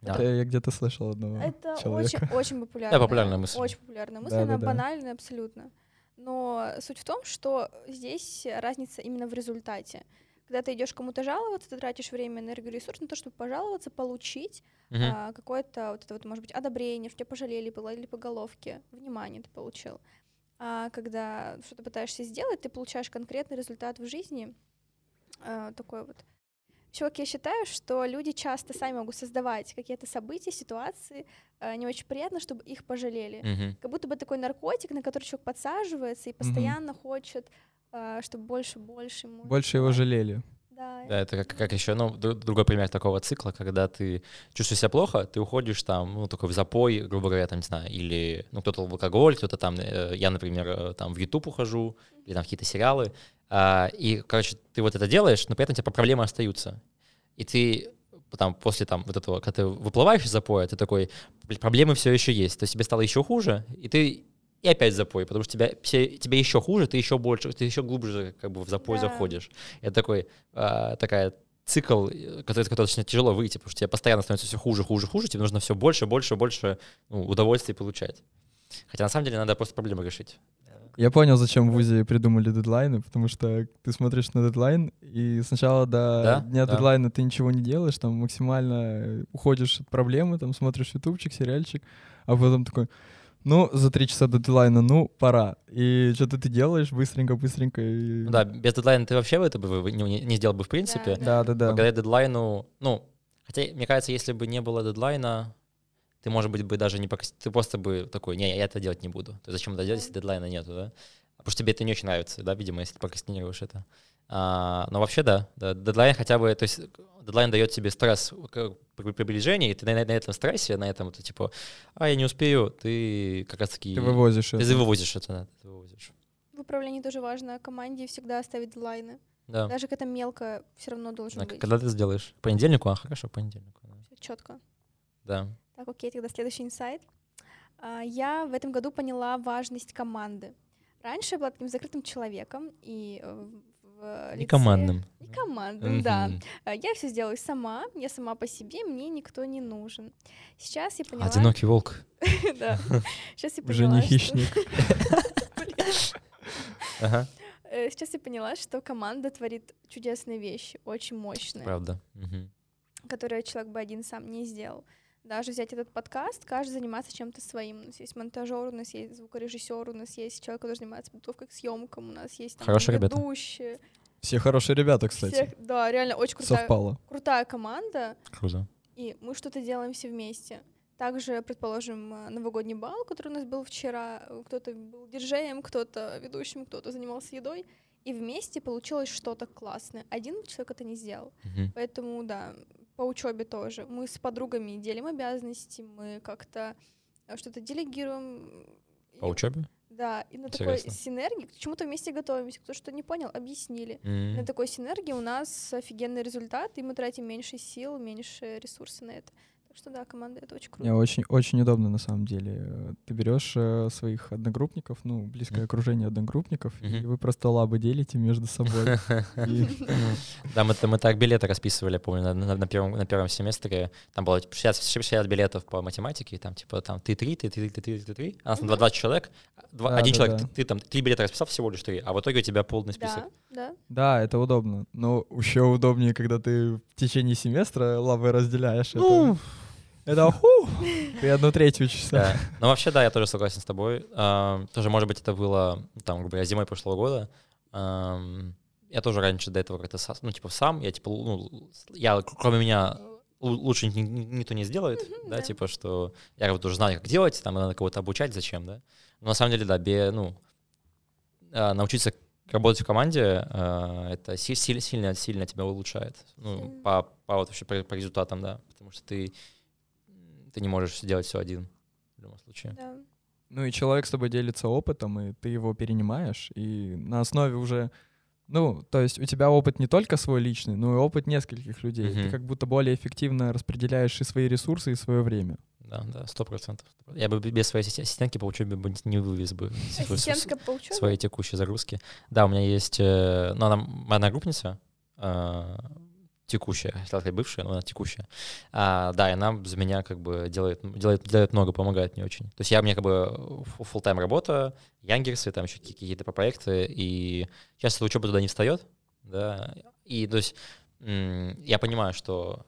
Да. Это я где-то слышал одного Это человека. очень, очень популярная. Да, популярная мысль. Очень популярная мысль, да, она да, да. банальная абсолютно. Но суть в том, что здесь разница именно в результате. Когда ты идешь кому-то жаловаться, ты тратишь время, энергию, ресурс на то, чтобы пожаловаться, получить uh-huh. а, какое-то вот это вот, может быть, одобрение, что тебя пожалели, погладили по головке, внимание ты получил. А когда что-то пытаешься сделать, ты получаешь конкретный результат в жизни, а, такой вот. Чувак, я считаю, что люди часто сами могут создавать какие-то события, ситуации, а, не очень приятно, чтобы их пожалели. Mm-hmm. Как будто бы такой наркотик, на который человек подсаживается и постоянно mm-hmm. хочет а, чтобы больше, больше. Больше его жалели. Да. да, это как, как еще, ну, другой пример такого цикла, когда ты чувствуешь себя плохо, ты уходишь там, ну, такой в запой, грубо говоря, там, не знаю, или, ну, кто-то в алкоголь, кто-то там, э, я, например, э, там в YouTube ухожу, или там какие-то сериалы, а, и, короче, ты вот это делаешь, но при этом у тебя проблемы остаются. И ты там после там вот этого, когда ты выплываешь из запоя, ты такой, проблемы все еще есть, то есть тебе стало еще хуже, и ты и опять запой, потому что тебя, все, тебе еще хуже, ты еще больше, ты еще глубже как бы в запой да. заходишь. Это такой, а, такая цикл, который, из которого очень тяжело выйти, потому что тебе постоянно становится все хуже, хуже, хуже, тебе нужно все больше, больше, больше ну, удовольствия получать. Хотя на самом деле надо просто проблему решить. Я понял, зачем в ВУЗе придумали дедлайны, потому что ты смотришь на дедлайн, и сначала до да? дня да. дедлайна ты ничего не делаешь, там максимально уходишь от проблемы, там смотришь ютубчик, сериальчик, а потом такой, ну, за три часа до дедлайна, ну, пора. И что-то ты делаешь быстренько-быстренько. И... Ну да, без дедлайна ты вообще это бы не, не сделал бы в принципе. Да, да, да. Благодаря дедлайну, ну, хотя, мне кажется, если бы не было дедлайна, ты, может быть, бы даже не ты просто бы такой, не, я это делать не буду. Ты зачем это делать, если дедлайна нету, да? Потому что тебе это не очень нравится, да, видимо, если ты прокрастинируешь это. А, но вообще, да, да, дедлайн хотя бы, то есть дедлайн дает тебе стресс при приближении, и ты на, на этом стрессе, на этом, это типа, а, я не успею, ты как раз таки... Ты вывозишь ты это. Ты вывозишь это, да, ты вывозишь. В управлении тоже важно команде всегда оставить дедлайны. Да. Даже когда мелко, все равно должен а быть. Когда ты сделаешь? Понедельнику? А, хорошо, понедельнику. Да. Четко. Да. Так, окей, тогда следующий инсайт. А, я в этом году поняла важность команды. Раньше я была таким закрытым человеком, и э, в Не командным. Не командным, да. А, я все сделаю сама, я сама по себе, мне никто не нужен. Сейчас я поняла... Одинокий волк. Да. Сейчас я поняла, Уже не хищник. Э, сейчас я поняла, что команда творит чудесные вещи, очень мощные. Правда. Которые человек бы один сам не сделал даже взять этот подкаст, каждый занимается чем-то своим. У нас есть монтажер, у нас есть звукорежиссер, у нас есть человек, который занимается подготовкой к съемкам, у нас есть там, Хорошие ведущие. Ребята. Все хорошие ребята, кстати. Всех, да, реально очень крутая, Совпало. крутая команда. Круто. И мы что-то делаем все вместе. Также, предположим, э, новогодний бал, который у нас был вчера, кто-то был диджеем, кто-то ведущим, кто-то занимался едой, и вместе получилось что-то классное. Один человек это не сделал. Uh-huh. Поэтому, да, по учебе тоже. Мы с подругами делим обязанности, мы как-то э, что-то делегируем. По учебе? Да, и на Интересно. такой синергии, к чему-то вместе готовимся, кто что не понял, объяснили. Mm-hmm. На такой синергии у нас офигенный результат, и мы тратим меньше сил, меньше ресурсов на это. Так что да, команда это очень Не, круто. очень, очень удобно на самом деле. Ты берешь э, своих одногруппников, ну, близкое окружение одногруппников, и вы просто лабы делите между собой. Да, мы, мы так билеты расписывали, помню, на, на- на первом, на первом семестре. Там было типа, 60, 60 билетов по математике, там типа там ты три, ты три, ты три, ты три. А нас там Мгм. 20 человек. Один человек, ты, там три билета расписал всего лишь три, а в итоге у тебя полный список. Да, да. Да, это удобно. Но еще удобнее, когда ты в течение семестра лабы разделяешь. Ну, это ху, ты одну треть учишься. Да. Ну, вообще, да, я тоже согласен с тобой. Ам, Тоже, может быть, это было, там, грубо говоря, зимой прошлого года. Ам, Я тоже раньше до этого как-то, ну, типа, сам, я, типа, ну, я, кроме меня, лу- лучше ни- ни- никто не сделает, Мгм, да, да. типа, что я вот уже знаю, как делать, там, надо кого-то обучать, зачем, да. Но на самом деле, да, бе, ну, а, научиться работать в команде, а, это си- си- сильно, сильно тебя улучшает. Ну, Сильно. по, по вот вообще по, по результатам, да. Потому что ты, ты не можешь сделать все один в любом случае. да. Ну и человек с тобой делится опытом, и ты его перенимаешь, и на основе уже, ну, то есть у тебя опыт не только свой личный, но и опыт нескольких людей. Ты Мгм. как будто более эффективно распределяешь и свои ресурсы, и свое время. Да, да, сто процентов. Я бы без своей ассистен- ассистентки по учебе бы не вывез бы Ассистентка по учебе? свои текущие загрузки. Да, у меня есть, э, ну, она моя одногруппница, э, текущая, хотел сказать бывшая, но она текущая. А, да, и она за меня как бы делает, делает, делает много, помогает мне очень. То есть я, меня как бы full тайм работа, янгерсы, там еще какие-то проекты, и часто учеба туда не встает, да, и то есть я понимаю, что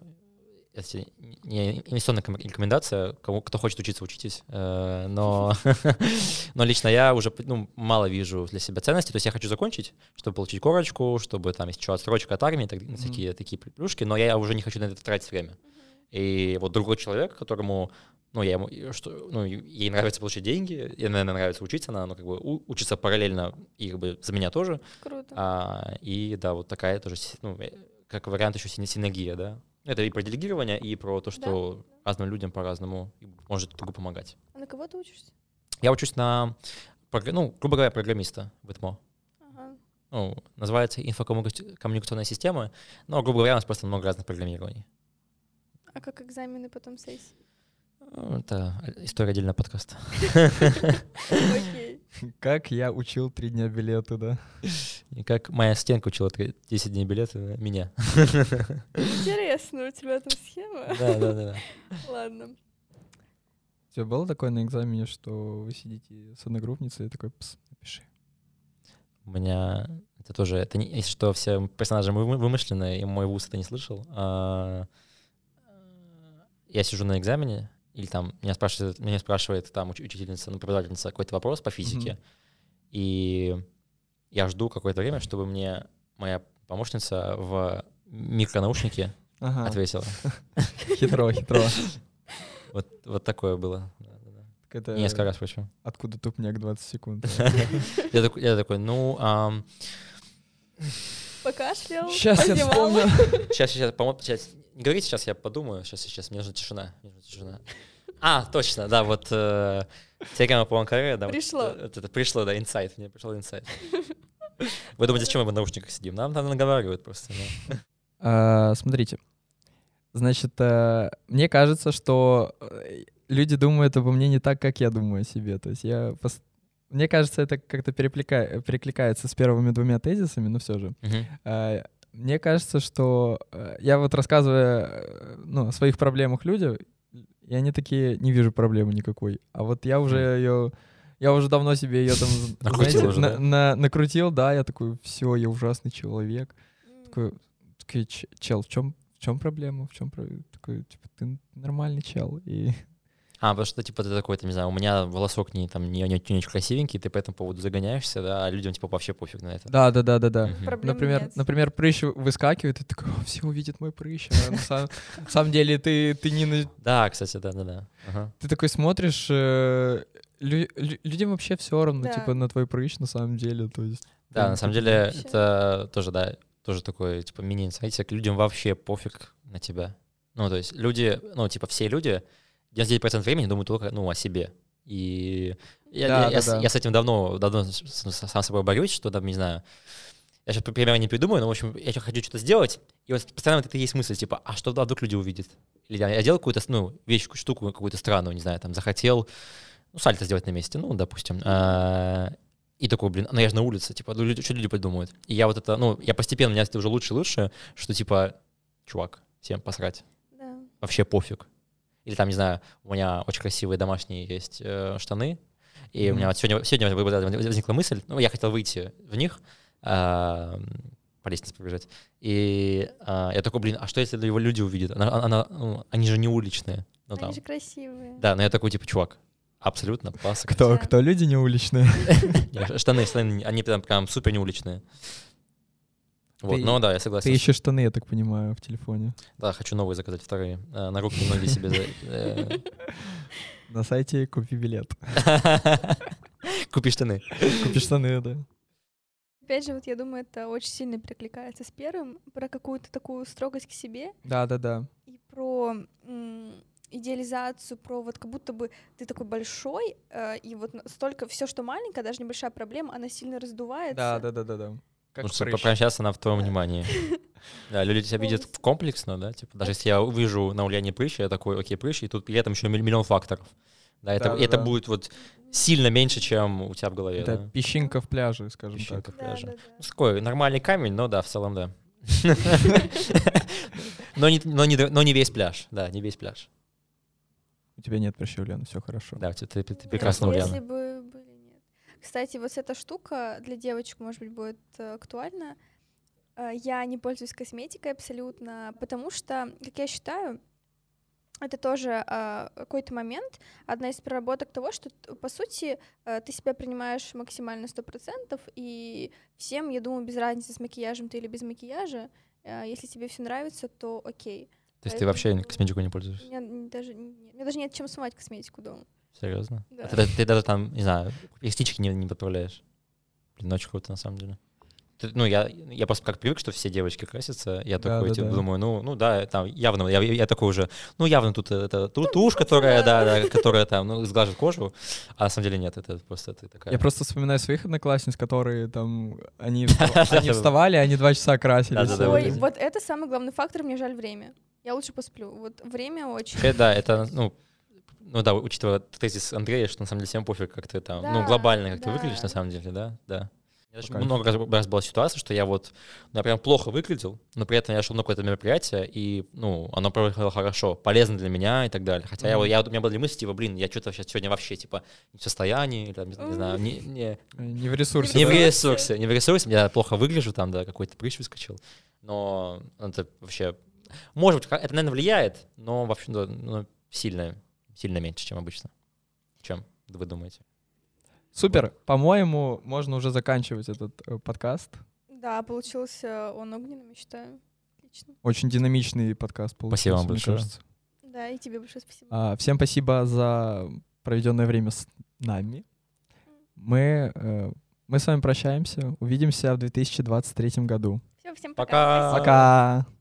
не инвестиционная ком- рекомендация, кому, кто хочет учиться, учитесь, э, но, но лично я уже ну, мало вижу для себя ценности, то есть я хочу закончить, чтобы получить корочку, чтобы там есть еще отсрочка от армии, так, Мгм. такие, такие плюшки, но я уже не хочу на это тратить время. И вот другой человек, которому, ну, я ему, что, ну, ей нравится получить деньги, ей, наверное, нравится учиться, она, ну, как бы у- учится параллельно, и как бы за меня тоже, Круто. а, и да, вот такая тоже, ну, э, как вариант еще син- синергия, да. Это и про делегирование, и про то, что разным людям по-разному может друг другу помогать. А на кого ты учишься? Я учусь на, ну, грубо говоря, программиста в ИТМО. Ага. Ну, называется инфокоммуникационная система, но, грубо говоря, у нас просто много разных программирований. А как экзамены потом сессии? Ну, Это история отдельного подкаста. Окей. Как я учил три дня билеты, да? И как моя стенка учила три- 10 дней билета меня. Интересно, у тебя там схема? Да, да, да. Ладно. У тебя было такое на экзамене, что вы сидите с одногруппницей и такой, пс, напиши. У меня это тоже, это не, если что, все персонажи вы- вымышленные, и мой вуз это не слышал. А, я сижу на экзамене, или там меня спрашивает, меня спрашивает там уч- учительница, ну, преподавательница какой-то вопрос по физике, Мгм. и я жду какое-то время, чтобы мне моя помощница в микронаушнике Ага, ответила. хитро, хитро. Вот, вот такое было. Это Несколько раз причем. Откуда тупняк 20 секунд? Я такой, я такой, ну, ам, Покашлял, Сейчас я вспомню. Сейчас, сейчас, помо- сейчас. Не говорите, сейчас я подумаю. Сейчас, сейчас, мне нужна тишина. Мне нужна тишина. А, точно, да, вот э, теорема по Анкаре, да. Пришло. это- вот это пришло, да, инсайт, мне пришел инсайт. Вы думаете, зачем мы в наушниках сидим? Нам там наговаривают просто. да. А, Смотрите. Значит, э, мне кажется, что э, люди думают обо мне не так, как я думаю о себе. То есть я... пос- Мне кажется, это как-то переклика- перекликается с первыми двумя тезисами, но все же. Мгм. А, Мне кажется, что э, я вот рассказывая э, ну, о своих проблемах людям, и они такие, не вижу проблемы никакой. А вот я уже ее, я уже давно себе ее там, Накрутил знаете, уже, на- да? на- накрутил, да, я такой, все, я ужасный человек. Такой, такой, «Ч- чел, в чем, в чем проблема? В чем такой, типа, ты нормальный чел. И А, потому что, типа, ты такой, там, не знаю, у меня волосок не, там, не, не, не очень красивенький, ты по этому поводу загоняешься, да, а людям, типа, вообще пофиг на это. да, да, да, да, да. Например, нет. например, прыщ выскакивает, и ты такой, «О, все увидят мой прыщ. А на самом, деле ты, ты не на- Да, кстати, да-да-да. Ага. Ты такой смотришь, э, лю- лю- людям вообще все равно, Да. типа, на твой прыщ на самом деле, то есть. Да, Прям на самом деле, вообще. это тоже, да, тоже такой, типа, мини-инсайтик. Людям вообще пофиг на тебя. Ну, то есть люди, ну, типа, все люди 99% времени думают только, ну, о себе. И я, Да, я- да, я с, да. я с этим давно, давно сам с собой борюсь, что, там, не знаю, я сейчас примерно не придумаю, но, в общем, я хочу что-то сделать, и вот постоянно вот это есть мысль, типа, а что вдруг люди увидят? или я, я делал какую-то, ну, вещь, штуку какую-то странную, не знаю, там, захотел, ну, сальто сделать на месте, ну, допустим, а, и такой, блин, ну я же на улице, типа, ну, люди, что люди подумают? И я вот это, ну, я постепенно, у меня это уже лучше и лучше, что, типа, чувак, всем посрать, Да. вообще пофиг. Или там, не знаю, у меня очень красивые домашние есть э, штаны, и у меня вот сегодня, сегодня возникла мысль, ну, я хотел выйти в них, а, по лестнице побежать, и а, я такой, блин, а что если его люди увидят? Она, она- ну, они же не уличные. Ну, Они там. же красивые. Да, но я такой, типа, чувак, абсолютно пасок. Кто, Да. кто люди не уличные? Штаны, штаны, они прям, прям супер не уличные. Вот, Ты- ну да, я Ты согласен. ищешь штаны, я так понимаю, в телефоне. Да, хочу новые заказать, вторые. э, На руки ноги себе. э. На сайте купи билет. Купи штаны. Купи штаны, да. Опять же, вот я думаю, это очень сильно перекликается с первым, про какую-то такую строгость к себе Да, да, да. и про идеализацию, про вот как будто бы ты такой большой, э, и вот столько все, что маленькое, даже небольшая проблема, она сильно раздувается. Да, да, да, да, да. Как Ну, что прыщ. прямо сейчас она в твоем внимании. Да, люди тебя видят комплексно, да, типа, даже если я увижу на Ульяне прыщи, я такой, окей, прыщи, и тут при этом еще миллион факторов. Да, это, Да, да, это да. будет вот сильно меньше, чем у тебя в голове. Это да. песчинка в пляже, скажем Песчинка так. в Да, пляже. да, Ну, да. такой нормальный камень, но да, в целом да. Но не, но, не, но не весь пляж, да, не весь пляж. У тебя нет прыщей, Лена, все хорошо. Да, ты, ты, ты Нет, прекрасно Если Ульяна. бы были, нет. Кстати, вот эта штука для девочек, может быть, будет э, актуальна. Э, Я не пользуюсь косметикой абсолютно, потому что, как я считаю, это тоже а, какой-то момент, одна из проработок того, что, по сути, э, ты себя принимаешь максимально сто процентов, и всем, я думаю, без разницы, с макияжем ты или без макияжа, э, если тебе все нравится, то окей. То есть ты вообще поэтому- косметику не У пользуешься? меня н- даже, у меня даже нет чем смывать косметику дома. Серьезно? Да. А ты, ты даже там, не знаю, реснички не, не подправляешь? Блин, очень круто на самом деле. Ты- ну, я, я просто как привык, что все девочки красятся. Я Да, такой, да, типа, да. думаю, ну, ну да, там явно, я, я такой уже, ну явно тут это ту- тушь, которая, да, да, которая там, ну, сглаживает кожу, а на самом деле нет, это просто ты такая. Я просто вспоминаю своих одноклассниц, которые там, они, они вставали, они два часа красились. Ой, вот это самый главный фактор, мне жаль время. Я лучше посплю. Вот время очень. Вообще, да, это, ну, ну да, учитывая тезис Андрея, что на самом деле всем пофиг, как ты там, ну, Да, глобально, как ты да. выглядишь, на самом деле, да, да. Меня даже много раз, раз была ситуация, что я вот, ну, я прям плохо выглядел, но при этом я шел на какое-то мероприятие, и, ну, оно проходило хорошо, полезно для меня и так далее. Хотя я, вот- Мгм. я, у меня были мысли, типа, блин, я что-то сейчас сегодня вообще, типа, не в состоянии, или, там, не, не знаю, не, не, Не в ресурсе. не в да? ресурсе, не в ресурсе, я плохо выгляжу, там, да, какой-то прыщ выскочил, но это вообще, может быть, это, наверное, влияет, но, в общем, да, ну, сильно, сильно меньше, чем обычно. Чем вы думаете? Супер. По-моему, можно уже заканчивать этот э, подкаст. Да, получился он огненным, я считаю. Отлично. Очень динамичный подкаст получился, Спасибо вам мне большое. кажется. Да, и тебе большое спасибо. А, всем спасибо за проведенное время с нами. Мы, э, мы с вами прощаемся. Увидимся в 2023 году. Всё, всем Пока. пока. Пока!